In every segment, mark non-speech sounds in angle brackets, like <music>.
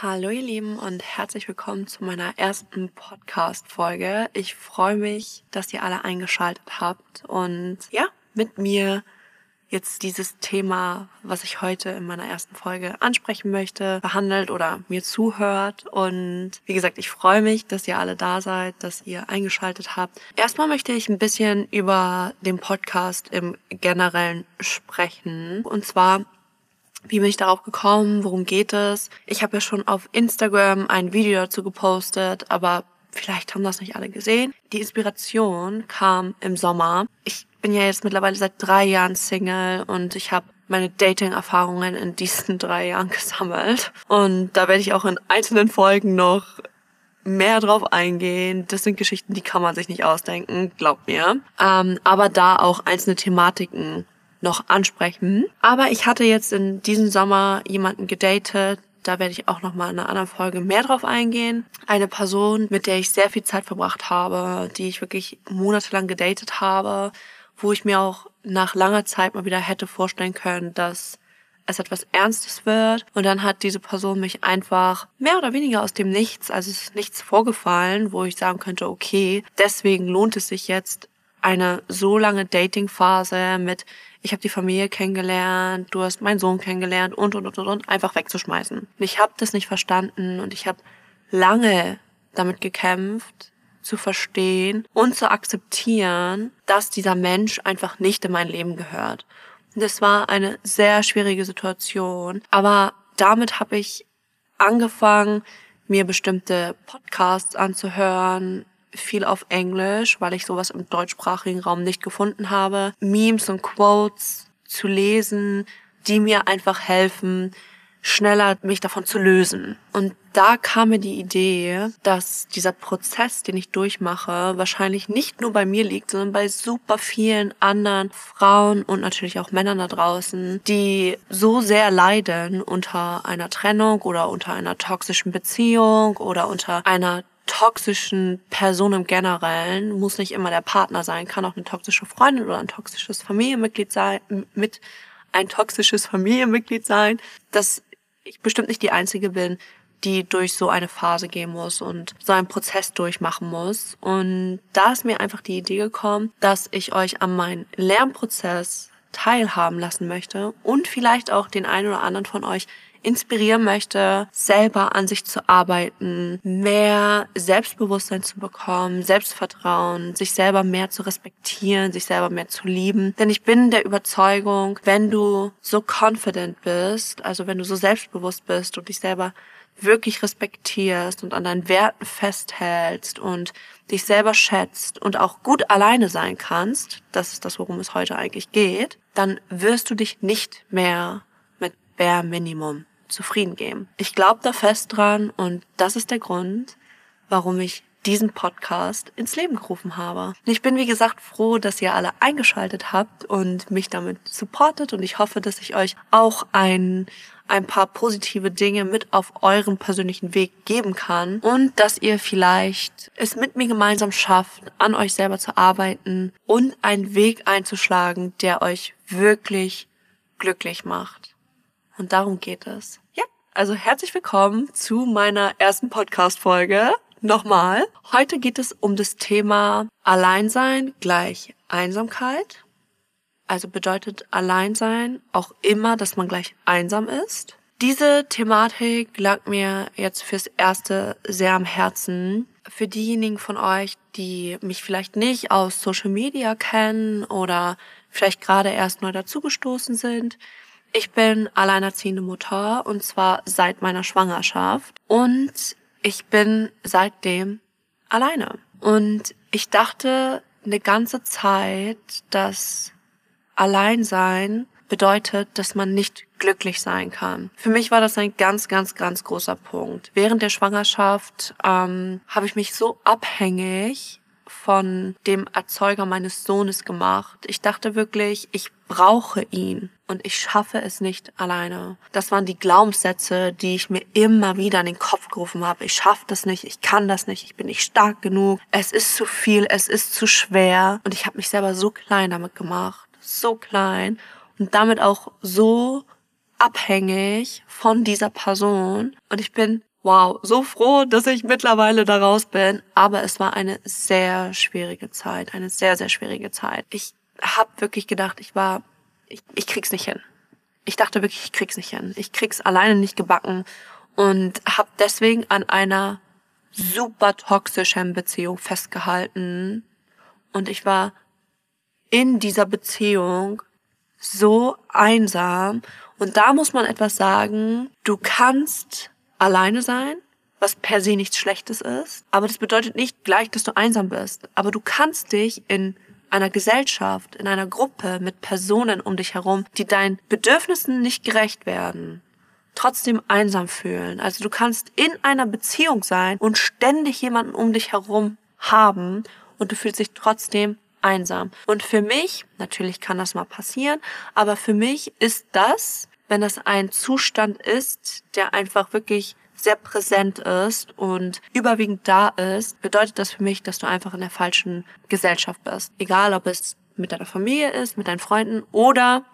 Hallo ihr Lieben und herzlich willkommen zu meiner ersten Podcast-Folge. Ich freue mich, dass ihr alle eingeschaltet habt und ja, mit mir jetzt dieses Thema, was ich heute in meiner ersten Folge ansprechen möchte, behandelt oder mir zuhört. Und wie gesagt, ich freue mich, dass ihr alle da seid, dass ihr eingeschaltet habt. Erstmal möchte ich ein bisschen über den Podcast im Generellen sprechen. Und zwar wie bin ich darauf gekommen? Worum geht es? Ich habe ja schon auf Instagram ein Video dazu gepostet, aber vielleicht haben das nicht alle gesehen. Die Inspiration kam im Sommer. Ich bin ja jetzt mittlerweile seit drei Jahren Single und ich habe meine Dating-Erfahrungen in diesen <laughs> drei Jahren gesammelt. Und da werde ich auch in einzelnen Folgen noch mehr drauf eingehen. Das sind Geschichten, die kann man sich nicht ausdenken, glaubt mir. Ähm, aber da auch einzelne Thematiken noch ansprechen. Aber ich hatte jetzt in diesem Sommer jemanden gedatet, da werde ich auch noch mal in einer anderen Folge mehr drauf eingehen. Eine Person, mit der ich sehr viel Zeit verbracht habe, die ich wirklich monatelang gedatet habe, wo ich mir auch nach langer Zeit mal wieder hätte vorstellen können, dass es etwas Ernstes wird. Und dann hat diese Person mich einfach mehr oder weniger aus dem Nichts, also ist nichts vorgefallen, wo ich sagen könnte, okay, deswegen lohnt es sich jetzt eine so lange Datingphase mit ich habe die Familie kennengelernt, du hast meinen Sohn kennengelernt und und und und einfach wegzuschmeißen. Und ich habe das nicht verstanden und ich habe lange damit gekämpft, zu verstehen und zu akzeptieren, dass dieser Mensch einfach nicht in mein Leben gehört. Und das war eine sehr schwierige Situation, aber damit habe ich angefangen, mir bestimmte Podcasts anzuhören, viel auf Englisch, weil ich sowas im deutschsprachigen Raum nicht gefunden habe. Memes und Quotes zu lesen, die mir einfach helfen, schneller mich davon zu lösen. Und da kam mir die Idee, dass dieser Prozess, den ich durchmache, wahrscheinlich nicht nur bei mir liegt, sondern bei super vielen anderen Frauen und natürlich auch Männern da draußen, die so sehr leiden unter einer Trennung oder unter einer toxischen Beziehung oder unter einer toxischen Person im Generellen. Muss nicht immer der Partner sein, kann auch eine toxische Freundin oder ein toxisches Familienmitglied sein, mit ein toxisches Familienmitglied sein, dass ich bestimmt nicht die einzige bin, die durch so eine Phase gehen muss und so einen Prozess durchmachen muss. Und da ist mir einfach die Idee gekommen, dass ich euch an meinem Lernprozess teilhaben lassen möchte und vielleicht auch den einen oder anderen von euch inspirieren möchte, selber an sich zu arbeiten, mehr Selbstbewusstsein zu bekommen, Selbstvertrauen, sich selber mehr zu respektieren, sich selber mehr zu lieben. Denn ich bin der Überzeugung, wenn du so confident bist, also wenn du so selbstbewusst bist und dich selber wirklich respektierst und an deinen Werten festhältst und dich selber schätzt und auch gut alleine sein kannst, das ist das, worum es heute eigentlich geht, dann wirst du dich nicht mehr mit Bare Minimum zufrieden geben. Ich glaube da fest dran und das ist der Grund, warum ich diesen Podcast ins Leben gerufen habe. Ich bin, wie gesagt, froh, dass ihr alle eingeschaltet habt und mich damit supportet und ich hoffe, dass ich euch auch ein, ein paar positive Dinge mit auf euren persönlichen Weg geben kann und dass ihr vielleicht es mit mir gemeinsam schafft, an euch selber zu arbeiten und einen Weg einzuschlagen, der euch wirklich glücklich macht. Und darum geht es. Ja, also herzlich willkommen zu meiner ersten Podcast-Folge. Nochmal. Heute geht es um das Thema Alleinsein gleich Einsamkeit. Also bedeutet Alleinsein auch immer, dass man gleich einsam ist. Diese Thematik lag mir jetzt fürs Erste sehr am Herzen. Für diejenigen von euch, die mich vielleicht nicht aus Social Media kennen oder vielleicht gerade erst neu dazugestoßen sind, ich bin alleinerziehende Mutter und zwar seit meiner Schwangerschaft und ich bin seitdem alleine. Und ich dachte eine ganze Zeit, dass Alleinsein bedeutet, dass man nicht glücklich sein kann. Für mich war das ein ganz, ganz, ganz großer Punkt. Während der Schwangerschaft ähm, habe ich mich so abhängig von dem Erzeuger meines Sohnes gemacht. Ich dachte wirklich, ich brauche ihn und ich schaffe es nicht alleine. Das waren die Glaubenssätze, die ich mir immer wieder in den Kopf gerufen habe. Ich schaffe das nicht, ich kann das nicht, ich bin nicht stark genug, es ist zu viel, es ist zu schwer und ich habe mich selber so klein damit gemacht, so klein und damit auch so abhängig von dieser Person und ich bin wow, so froh, dass ich mittlerweile da raus bin. Aber es war eine sehr schwierige Zeit, eine sehr, sehr schwierige Zeit. Ich habe wirklich gedacht, ich war, ich, ich krieg's nicht hin. Ich dachte wirklich, ich krieg's nicht hin. Ich krieg's alleine nicht gebacken und habe deswegen an einer super toxischen Beziehung festgehalten. Und ich war in dieser Beziehung so einsam. Und da muss man etwas sagen, du kannst alleine sein, was per se nichts Schlechtes ist, aber das bedeutet nicht gleich, dass du einsam bist. Aber du kannst dich in einer Gesellschaft, in einer Gruppe mit Personen um dich herum, die deinen Bedürfnissen nicht gerecht werden, trotzdem einsam fühlen. Also du kannst in einer Beziehung sein und ständig jemanden um dich herum haben und du fühlst dich trotzdem einsam. Und für mich, natürlich kann das mal passieren, aber für mich ist das, wenn das ein Zustand ist, der einfach wirklich sehr präsent ist und überwiegend da ist, bedeutet das für mich, dass du einfach in der falschen Gesellschaft bist. Egal, ob es mit deiner Familie ist, mit deinen Freunden oder,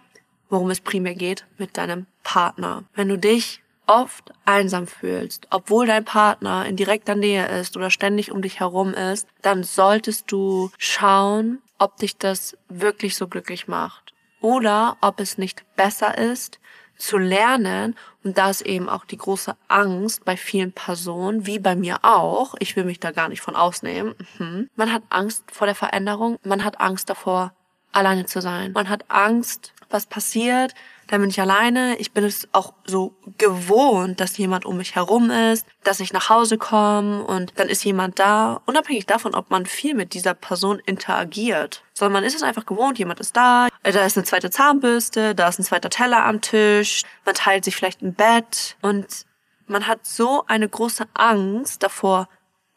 worum es primär geht, mit deinem Partner. Wenn du dich oft einsam fühlst, obwohl dein Partner in direkter Nähe ist oder ständig um dich herum ist, dann solltest du schauen, ob dich das wirklich so glücklich macht oder ob es nicht besser ist, zu lernen. Und da ist eben auch die große Angst bei vielen Personen, wie bei mir auch. Ich will mich da gar nicht von ausnehmen. Mhm. Man hat Angst vor der Veränderung. Man hat Angst davor, alleine zu sein. Man hat Angst, was passiert, dann bin ich alleine. Ich bin es auch so gewohnt, dass jemand um mich herum ist, dass ich nach Hause komme und dann ist jemand da, unabhängig davon, ob man viel mit dieser Person interagiert. Sondern man ist es einfach gewohnt, jemand ist da, da ist eine zweite Zahnbürste, da ist ein zweiter Teller am Tisch, man teilt sich vielleicht ein Bett und man hat so eine große Angst davor,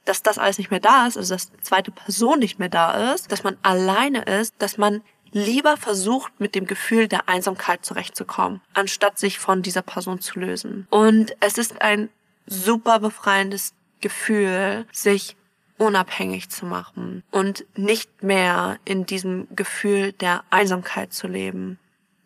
dass das alles nicht mehr da ist, also dass die zweite Person nicht mehr da ist, dass man alleine ist, dass man lieber versucht, mit dem Gefühl der Einsamkeit zurechtzukommen, anstatt sich von dieser Person zu lösen. Und es ist ein super befreiendes Gefühl, sich unabhängig zu machen und nicht mehr in diesem Gefühl der Einsamkeit zu leben,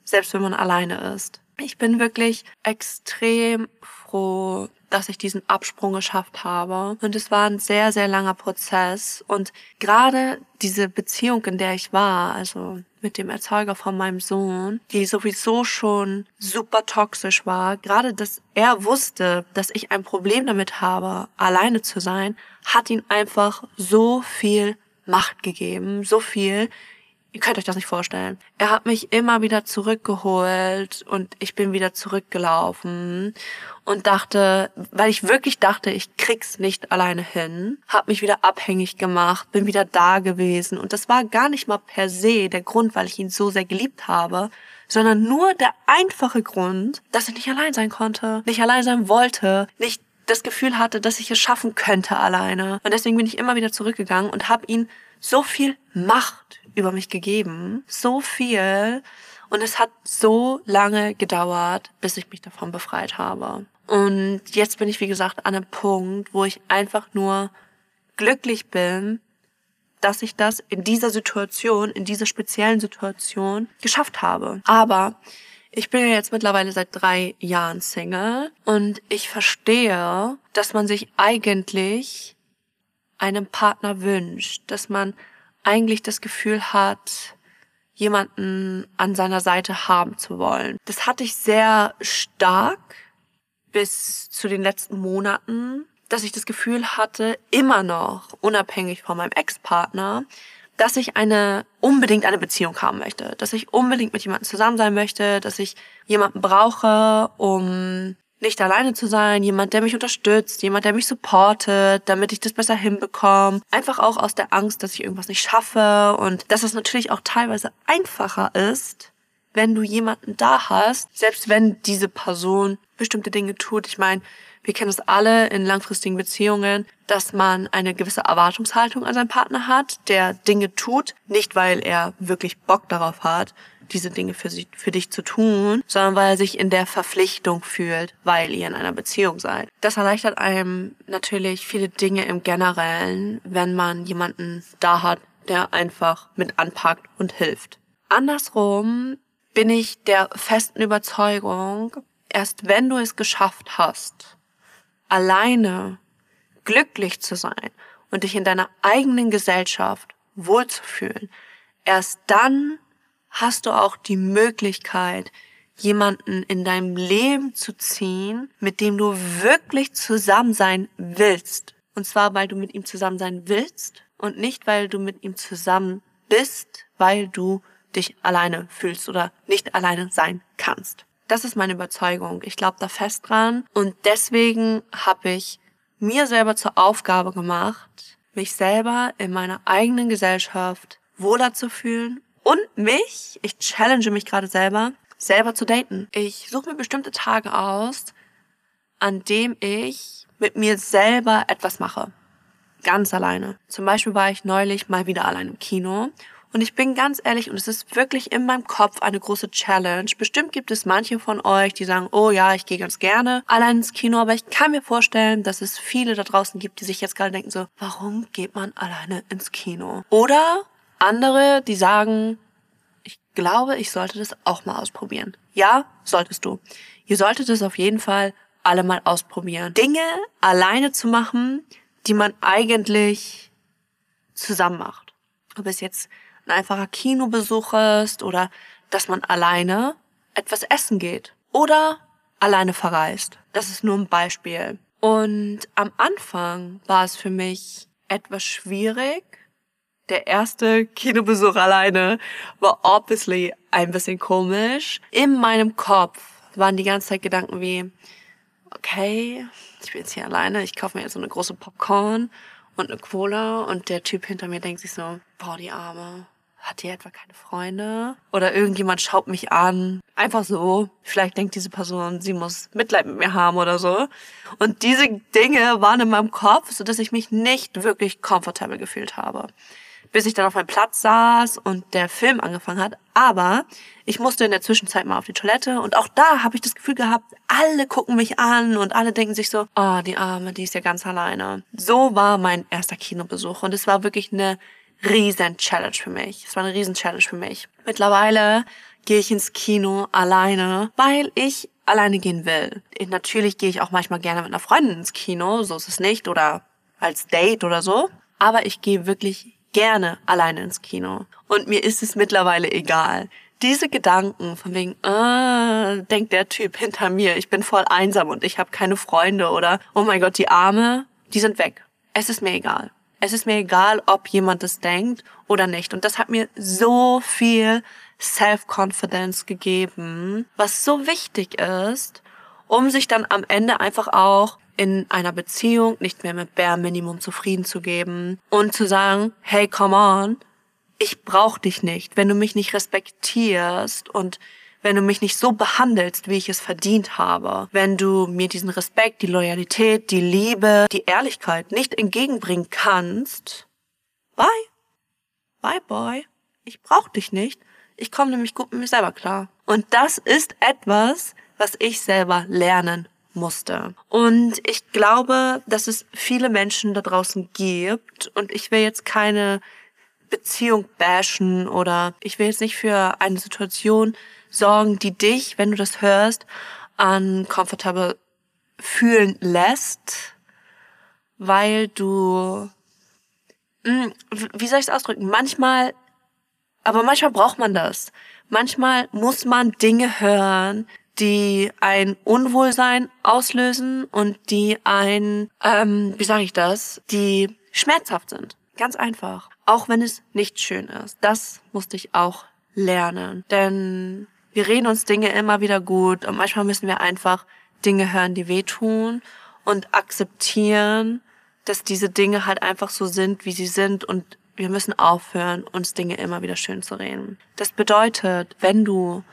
selbst wenn man alleine ist. Ich bin wirklich extrem froh, dass ich diesen Absprung geschafft habe. Und es war ein sehr, sehr langer Prozess. Und gerade diese Beziehung, in der ich war, also mit dem Erzeuger von meinem Sohn, die sowieso schon super toxisch war, gerade dass er wusste, dass ich ein Problem damit habe, alleine zu sein, hat ihn einfach so viel Macht gegeben, so viel, Ihr könnt euch das nicht vorstellen. Er hat mich immer wieder zurückgeholt und ich bin wieder zurückgelaufen und dachte, weil ich wirklich dachte, ich krieg's nicht alleine hin, hab mich wieder abhängig gemacht, bin wieder da gewesen und das war gar nicht mal per se der Grund, weil ich ihn so sehr geliebt habe, sondern nur der einfache Grund, dass ich nicht allein sein konnte, nicht allein sein wollte, nicht das Gefühl hatte, dass ich es schaffen könnte alleine. Und deswegen bin ich immer wieder zurückgegangen und habe ihn so viel Macht über mich gegeben. So viel. Und es hat so lange gedauert, bis ich mich davon befreit habe. Und jetzt bin ich, wie gesagt, an einem Punkt, wo ich einfach nur glücklich bin, dass ich das in dieser Situation, in dieser speziellen Situation geschafft habe. Aber ich bin ja jetzt mittlerweile seit drei Jahren Single und ich verstehe, dass man sich eigentlich einen Partner wünscht, dass man eigentlich das Gefühl hat, jemanden an seiner Seite haben zu wollen. Das hatte ich sehr stark bis zu den letzten Monaten, dass ich das Gefühl hatte, immer noch, unabhängig von meinem Ex-Partner, dass ich eine unbedingt eine Beziehung haben möchte, dass ich unbedingt mit jemandem zusammen sein möchte, dass ich jemanden brauche, um nicht alleine zu sein, jemand, der mich unterstützt, jemand, der mich supportet, damit ich das besser hinbekomme. Einfach auch aus der Angst, dass ich irgendwas nicht schaffe und dass es natürlich auch teilweise einfacher ist, wenn du jemanden da hast, selbst wenn diese Person bestimmte Dinge tut. Ich meine, wir kennen es alle in langfristigen Beziehungen, dass man eine gewisse Erwartungshaltung an seinen Partner hat, der Dinge tut, nicht weil er wirklich Bock darauf hat, diese Dinge für, sich, für dich zu tun, sondern weil er sich in der Verpflichtung fühlt, weil ihr in einer Beziehung seid. Das erleichtert einem natürlich viele Dinge im Generellen, wenn man jemanden da hat, der einfach mit anpackt und hilft. Andersrum bin ich der festen Überzeugung, erst wenn du es geschafft hast, alleine glücklich zu sein und dich in deiner eigenen Gesellschaft wohlzufühlen, erst dann hast du auch die Möglichkeit, jemanden in deinem Leben zu ziehen, mit dem du wirklich zusammen sein willst. Und zwar, weil du mit ihm zusammen sein willst und nicht, weil du mit ihm zusammen bist, weil du dich alleine fühlst oder nicht alleine sein kannst. Das ist meine Überzeugung. Ich glaube da fest dran. Und deswegen habe ich mir selber zur Aufgabe gemacht, mich selber in meiner eigenen Gesellschaft wohler zu fühlen und mich, ich challenge mich gerade selber, selber zu daten. Ich suche mir bestimmte Tage aus, an dem ich mit mir selber etwas mache. Ganz alleine. Zum Beispiel war ich neulich mal wieder allein im Kino und ich bin ganz ehrlich, und es ist wirklich in meinem Kopf eine große Challenge. Bestimmt gibt es manche von euch, die sagen, oh ja, ich gehe ganz gerne allein ins Kino, aber ich kann mir vorstellen, dass es viele da draußen gibt, die sich jetzt gerade denken so, warum geht man alleine ins Kino? Oder andere, die sagen, ich glaube, ich sollte das auch mal ausprobieren. Ja, solltest du. Ihr solltet es auf jeden Fall alle mal ausprobieren. Dinge alleine zu machen, die man eigentlich zusammen macht. Ob es jetzt ein einfacher Kinobesuch ist oder dass man alleine etwas essen geht oder alleine verreist. Das ist nur ein Beispiel. Und am Anfang war es für mich etwas schwierig. Der erste Kinobesuch alleine war obviously ein bisschen komisch. In meinem Kopf waren die ganze Zeit Gedanken wie, okay, ich bin jetzt hier alleine, ich kaufe mir jetzt so eine große Popcorn und eine Cola und der Typ hinter mir denkt sich so, boah, die Arme, hat die etwa keine Freunde? Oder irgendjemand schaut mich an. Einfach so. Vielleicht denkt diese Person, sie muss Mitleid mit mir haben oder so. Und diese Dinge waren in meinem Kopf, so dass ich mich nicht wirklich komfortabel gefühlt habe. Bis ich dann auf meinem Platz saß und der Film angefangen hat. Aber ich musste in der Zwischenzeit mal auf die Toilette und auch da habe ich das Gefühl gehabt, alle gucken mich an und alle denken sich so, oh, die Arme, die ist ja ganz alleine. So war mein erster Kinobesuch und es war wirklich eine riesen Challenge für mich. Es war eine riesen Challenge für mich. Mittlerweile gehe ich ins Kino alleine, weil ich alleine gehen will. Ich, natürlich gehe ich auch manchmal gerne mit einer Freundin ins Kino, so ist es nicht, oder als Date oder so. Aber ich gehe wirklich gerne alleine ins Kino. Und mir ist es mittlerweile egal. Diese Gedanken von wegen, äh, denkt der Typ hinter mir, ich bin voll einsam und ich habe keine Freunde oder oh mein Gott, die Arme, die sind weg. Es ist mir egal. Es ist mir egal, ob jemand es denkt oder nicht. Und das hat mir so viel Self-Confidence gegeben, was so wichtig ist, um sich dann am Ende einfach auch in einer Beziehung nicht mehr mit Bare Minimum zufrieden zu geben und zu sagen, hey, come on, ich brauch dich nicht. Wenn du mich nicht respektierst und wenn du mich nicht so behandelst, wie ich es verdient habe, wenn du mir diesen Respekt, die Loyalität, die Liebe, die Ehrlichkeit nicht entgegenbringen kannst, bye. Bye, boy. Ich brauch dich nicht. Ich komme nämlich gut mit mir selber klar. Und das ist etwas, was ich selber lernen musste. Und ich glaube, dass es viele Menschen da draußen gibt und ich will jetzt keine Beziehung bashen oder ich will jetzt nicht für eine Situation sorgen, die dich, wenn du das hörst, uncomfortable fühlen lässt, weil du, hm, wie soll ich es ausdrücken? Manchmal, aber manchmal braucht man das. Manchmal muss man Dinge hören, die ein Unwohlsein auslösen und die ein, ähm, wie sage ich das, die schmerzhaft sind. Ganz einfach. Auch wenn es nicht schön ist. Das musste ich auch lernen. Denn wir reden uns Dinge immer wieder gut und manchmal müssen wir einfach Dinge hören, die wehtun und akzeptieren, dass diese Dinge halt einfach so sind, wie sie sind und wir müssen aufhören, uns Dinge immer wieder schön zu reden. Das bedeutet, wenn du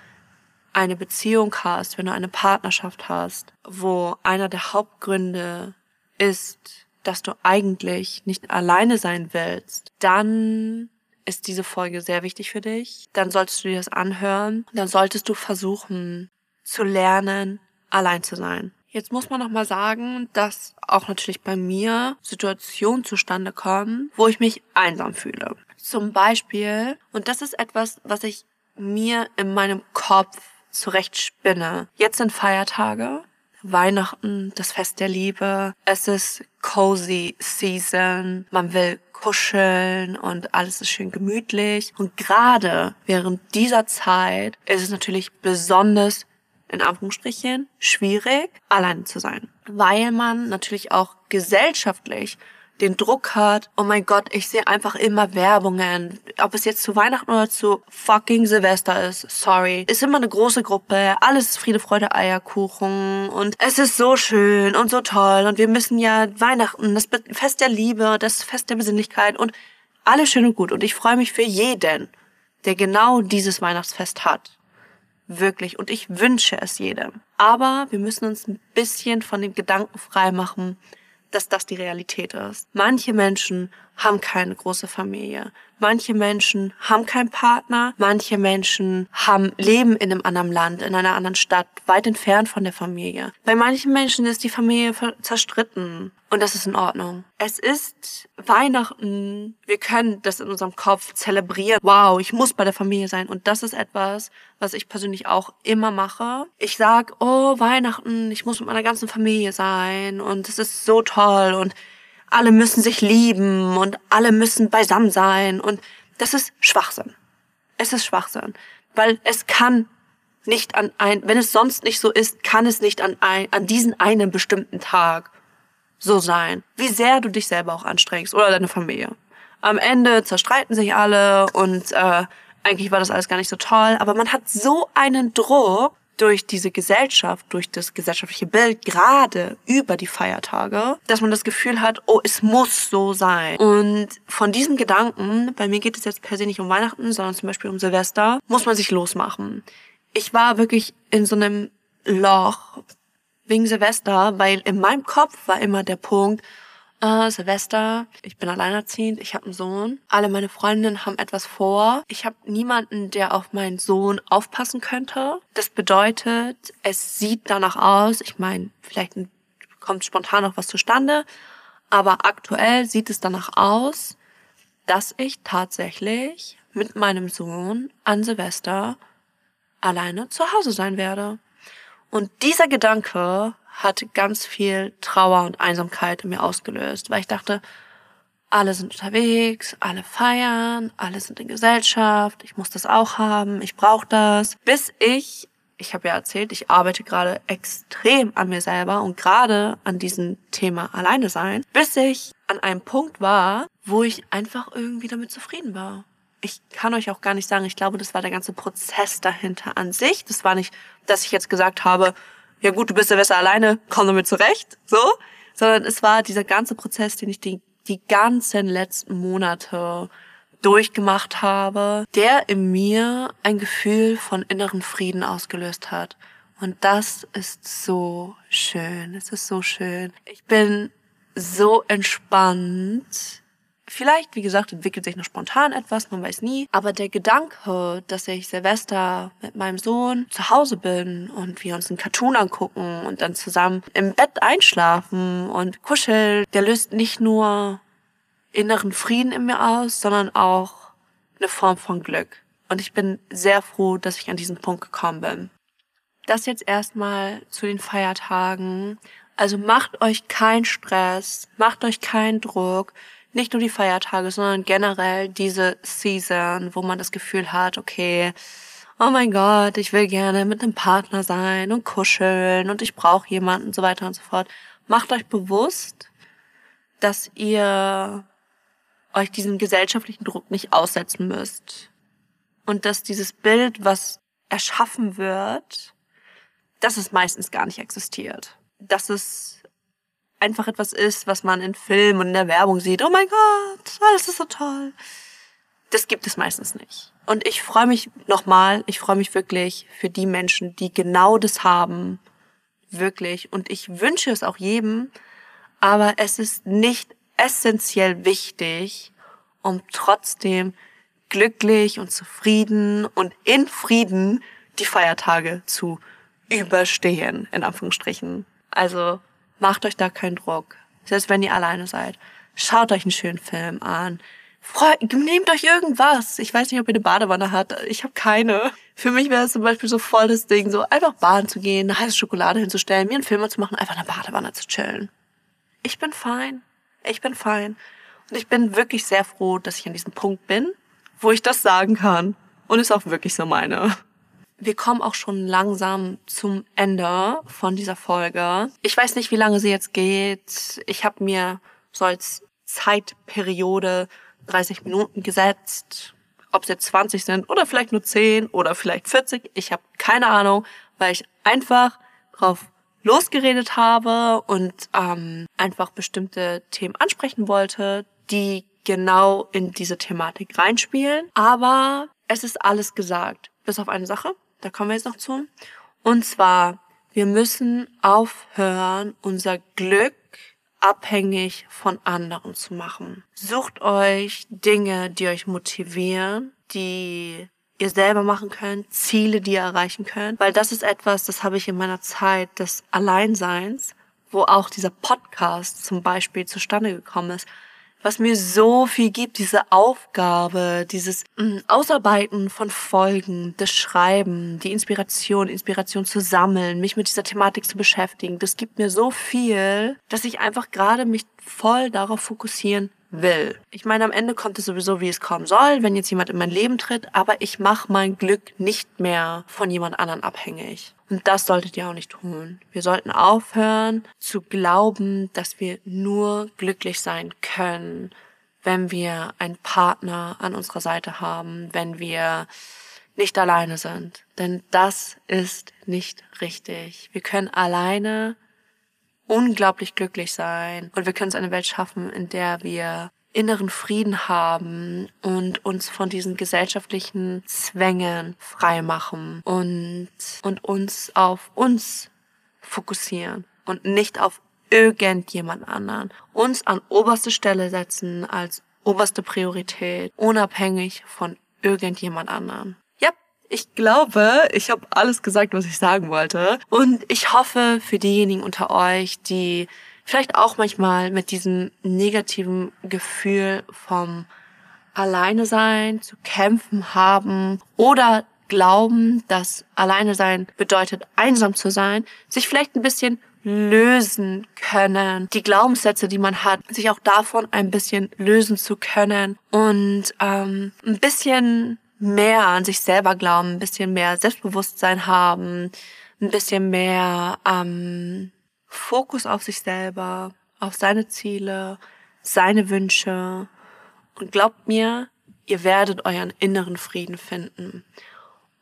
eine Beziehung hast, wenn du eine Partnerschaft hast, wo einer der Hauptgründe ist, dass du eigentlich nicht alleine sein willst, dann ist diese Folge sehr wichtig für dich, dann solltest du dir das anhören. Dann solltest du versuchen zu lernen, allein zu sein. Jetzt muss man noch mal sagen, dass auch natürlich bei mir Situationen zustande kommen, wo ich mich einsam fühle. Zum Beispiel, und das ist etwas, was ich mir in meinem Kopf zurecht spinne. Jetzt sind Feiertage, Weihnachten, das Fest der Liebe. Es ist cozy season. Man will kuscheln und alles ist schön gemütlich. Und gerade während dieser Zeit ist es natürlich besonders in Anführungsstrichen schwierig, alleine zu sein. Weil man natürlich auch gesellschaftlich den Druck hat, oh mein Gott, ich sehe einfach immer Werbungen, ob es jetzt zu Weihnachten oder zu fucking Silvester ist, sorry. Ist immer eine große Gruppe, alles ist Friede, Freude, Eierkuchen und es ist so schön und so toll und wir müssen ja Weihnachten, das Fest der Liebe, das Fest der Besinnlichkeit und alles schön und gut und ich freue mich für jeden, der genau dieses Weihnachtsfest hat. Wirklich. Und ich wünsche es jedem. Aber wir müssen uns ein bisschen von dem Gedanken frei machen, dass das die Realität ist. Manche Menschen haben keine große Familie. Manche Menschen haben keinen Partner. Manche Menschen haben leben in einem anderen Land, in einer anderen Stadt, weit entfernt von der Familie. Bei manchen Menschen ist die Familie zerstritten. Und das ist in Ordnung. Es ist Weihnachten. Wir können das in unserem Kopf zelebrieren. Wow, ich muss bei der Familie sein. Und das ist etwas, was ich persönlich auch immer mache. Ich sag, oh, Weihnachten, ich muss mit meiner ganzen Familie sein. Und es ist so toll. Und alle müssen sich lieben und alle müssen beisammen sein und das ist Schwachsinn. Es ist Schwachsinn, weil es kann nicht an ein, wenn es sonst nicht so ist, kann es nicht an ein, an diesen einen bestimmten Tag so sein. Wie sehr du dich selber auch anstrengst oder deine Familie. Am Ende zerstreiten sich alle und äh, eigentlich war das alles gar nicht so toll, aber man hat so einen Druck, durch diese Gesellschaft, durch das gesellschaftliche Bild, gerade über die Feiertage, dass man das Gefühl hat, oh, es muss so sein. Und von diesem Gedanken, bei mir geht es jetzt per se nicht um Weihnachten, sondern zum Beispiel um Silvester, muss man sich losmachen. Ich war wirklich in so einem Loch wegen Silvester, weil in meinem Kopf war immer der Punkt, äh, Silvester, ich bin alleinerziehend, ich habe einen Sohn. Alle meine Freundinnen haben etwas vor. Ich habe niemanden, der auf meinen Sohn aufpassen könnte. Das bedeutet, es sieht danach aus, ich meine, vielleicht kommt spontan noch was zustande, aber aktuell sieht es danach aus, dass ich tatsächlich mit meinem Sohn an Silvester alleine zu Hause sein werde. Und dieser Gedanke hat ganz viel Trauer und Einsamkeit in mir ausgelöst, weil ich dachte, alle sind unterwegs, alle feiern, alle sind in Gesellschaft, ich muss das auch haben, ich brauche das. Bis ich, ich habe ja erzählt, ich arbeite gerade extrem an mir selber und gerade an diesem Thema alleine sein, bis ich an einem Punkt war, wo ich einfach irgendwie damit zufrieden war. Ich kann euch auch gar nicht sagen, ich glaube, das war der ganze Prozess dahinter an sich. Das war nicht, dass ich jetzt gesagt habe, ja gut, du bist ja besser alleine, komm damit zurecht, so. Sondern es war dieser ganze Prozess, den ich die, die ganzen letzten Monate durchgemacht habe, der in mir ein Gefühl von inneren Frieden ausgelöst hat. Und das ist so schön. Es ist so schön. Ich bin so entspannt Vielleicht, wie gesagt, entwickelt sich noch spontan etwas, man weiß nie. Aber der Gedanke, dass ich Silvester mit meinem Sohn zu Hause bin und wir uns einen Cartoon angucken und dann zusammen im Bett einschlafen und kuscheln, der löst nicht nur inneren Frieden in mir aus, sondern auch eine Form von Glück. Und ich bin sehr froh, dass ich an diesen Punkt gekommen bin. Das jetzt erstmal zu den Feiertagen. Also macht euch keinen Stress, macht euch keinen Druck nicht nur die Feiertage, sondern generell diese Season, wo man das Gefühl hat, okay, oh mein Gott, ich will gerne mit einem Partner sein und kuscheln und ich brauche jemanden und so weiter und so fort. Macht euch bewusst, dass ihr euch diesem gesellschaftlichen Druck nicht aussetzen müsst. Und dass dieses Bild, was erschaffen wird, dass es meistens gar nicht existiert. Dass es einfach etwas ist, was man in Filmen und in der Werbung sieht. Oh mein Gott, alles ist so toll. Das gibt es meistens nicht. Und ich freue mich nochmal, ich freue mich wirklich für die Menschen, die genau das haben. Wirklich. Und ich wünsche es auch jedem. Aber es ist nicht essentiell wichtig, um trotzdem glücklich und zufrieden und in Frieden die Feiertage zu überstehen, in Anführungsstrichen. Also Macht euch da keinen Druck. Selbst wenn ihr alleine seid. Schaut euch einen schönen Film an. nehmt euch irgendwas. Ich weiß nicht, ob ihr eine Badewanne habt. Ich habe keine. Für mich wäre es zum Beispiel so voll das Ding, so einfach baden zu gehen, eine heiße Schokolade hinzustellen, mir einen Film zu machen, einfach in der Badewanne zu chillen. Ich bin fein. Ich bin fein. Und ich bin wirklich sehr froh, dass ich an diesem Punkt bin, wo ich das sagen kann. Und es auch wirklich so meine. Wir kommen auch schon langsam zum Ende von dieser Folge. Ich weiß nicht, wie lange sie jetzt geht. Ich habe mir so als Zeitperiode 30 Minuten gesetzt. Ob es jetzt 20 sind oder vielleicht nur 10 oder vielleicht 40. Ich habe keine Ahnung, weil ich einfach drauf losgeredet habe und ähm, einfach bestimmte Themen ansprechen wollte, die genau in diese Thematik reinspielen. Aber es ist alles gesagt, bis auf eine Sache. Da kommen wir jetzt noch zu. Und zwar, wir müssen aufhören, unser Glück abhängig von anderen zu machen. Sucht euch Dinge, die euch motivieren, die ihr selber machen könnt, Ziele, die ihr erreichen könnt, weil das ist etwas, das habe ich in meiner Zeit des Alleinseins, wo auch dieser Podcast zum Beispiel zustande gekommen ist, was mir so viel gibt, diese Aufgabe, dieses mm, Ausarbeiten von Folgen, das Schreiben, die Inspiration, Inspiration zu sammeln, mich mit dieser Thematik zu beschäftigen, das gibt mir so viel, dass ich einfach gerade mich voll darauf fokussieren will. Ich meine, am Ende kommt es sowieso, wie es kommen soll, wenn jetzt jemand in mein Leben tritt, aber ich mache mein Glück nicht mehr von jemand anderen abhängig. Und das solltet ihr auch nicht tun. Wir sollten aufhören zu glauben, dass wir nur glücklich sein können, wenn wir einen Partner an unserer Seite haben, wenn wir nicht alleine sind. Denn das ist nicht richtig. Wir können alleine unglaublich glücklich sein und wir können uns eine Welt schaffen, in der wir inneren Frieden haben und uns von diesen gesellschaftlichen Zwängen frei machen und, und uns auf uns fokussieren und nicht auf irgendjemand anderen. Uns an oberste Stelle setzen als oberste Priorität, unabhängig von irgendjemand anderen. Ich glaube, ich habe alles gesagt, was ich sagen wollte. Und ich hoffe für diejenigen unter euch, die vielleicht auch manchmal mit diesem negativen Gefühl vom Alleine sein zu kämpfen haben oder glauben, dass Alleine sein bedeutet, einsam zu sein, sich vielleicht ein bisschen lösen können, die Glaubenssätze, die man hat, sich auch davon ein bisschen lösen zu können und ähm, ein bisschen mehr an sich selber glauben, ein bisschen mehr Selbstbewusstsein haben, ein bisschen mehr ähm, Fokus auf sich selber, auf seine Ziele, seine Wünsche. Und glaubt mir, ihr werdet euren inneren Frieden finden.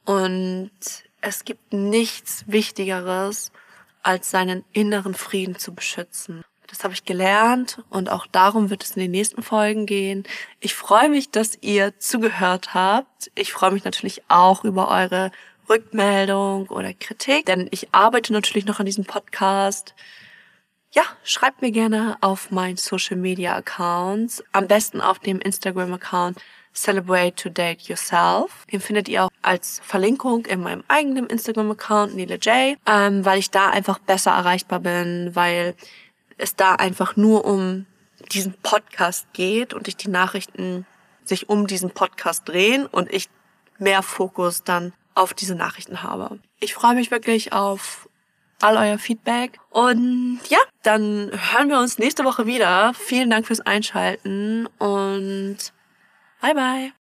Und es gibt nichts Wichtigeres, als seinen inneren Frieden zu beschützen. Das habe ich gelernt und auch darum wird es in den nächsten Folgen gehen. Ich freue mich, dass ihr zugehört habt. Ich freue mich natürlich auch über eure Rückmeldung oder Kritik, denn ich arbeite natürlich noch an diesem Podcast. Ja, schreibt mir gerne auf meinen Social Media Accounts, am besten auf dem Instagram Account Celebrate to Date Yourself. Den findet ihr auch als Verlinkung in meinem eigenen Instagram Account Nele J, ähm, weil ich da einfach besser erreichbar bin, weil es da einfach nur um diesen Podcast geht und ich die Nachrichten sich um diesen Podcast drehen und ich mehr Fokus dann auf diese Nachrichten habe. Ich freue mich wirklich auf all euer Feedback und ja, dann hören wir uns nächste Woche wieder. Vielen Dank fürs Einschalten und bye bye.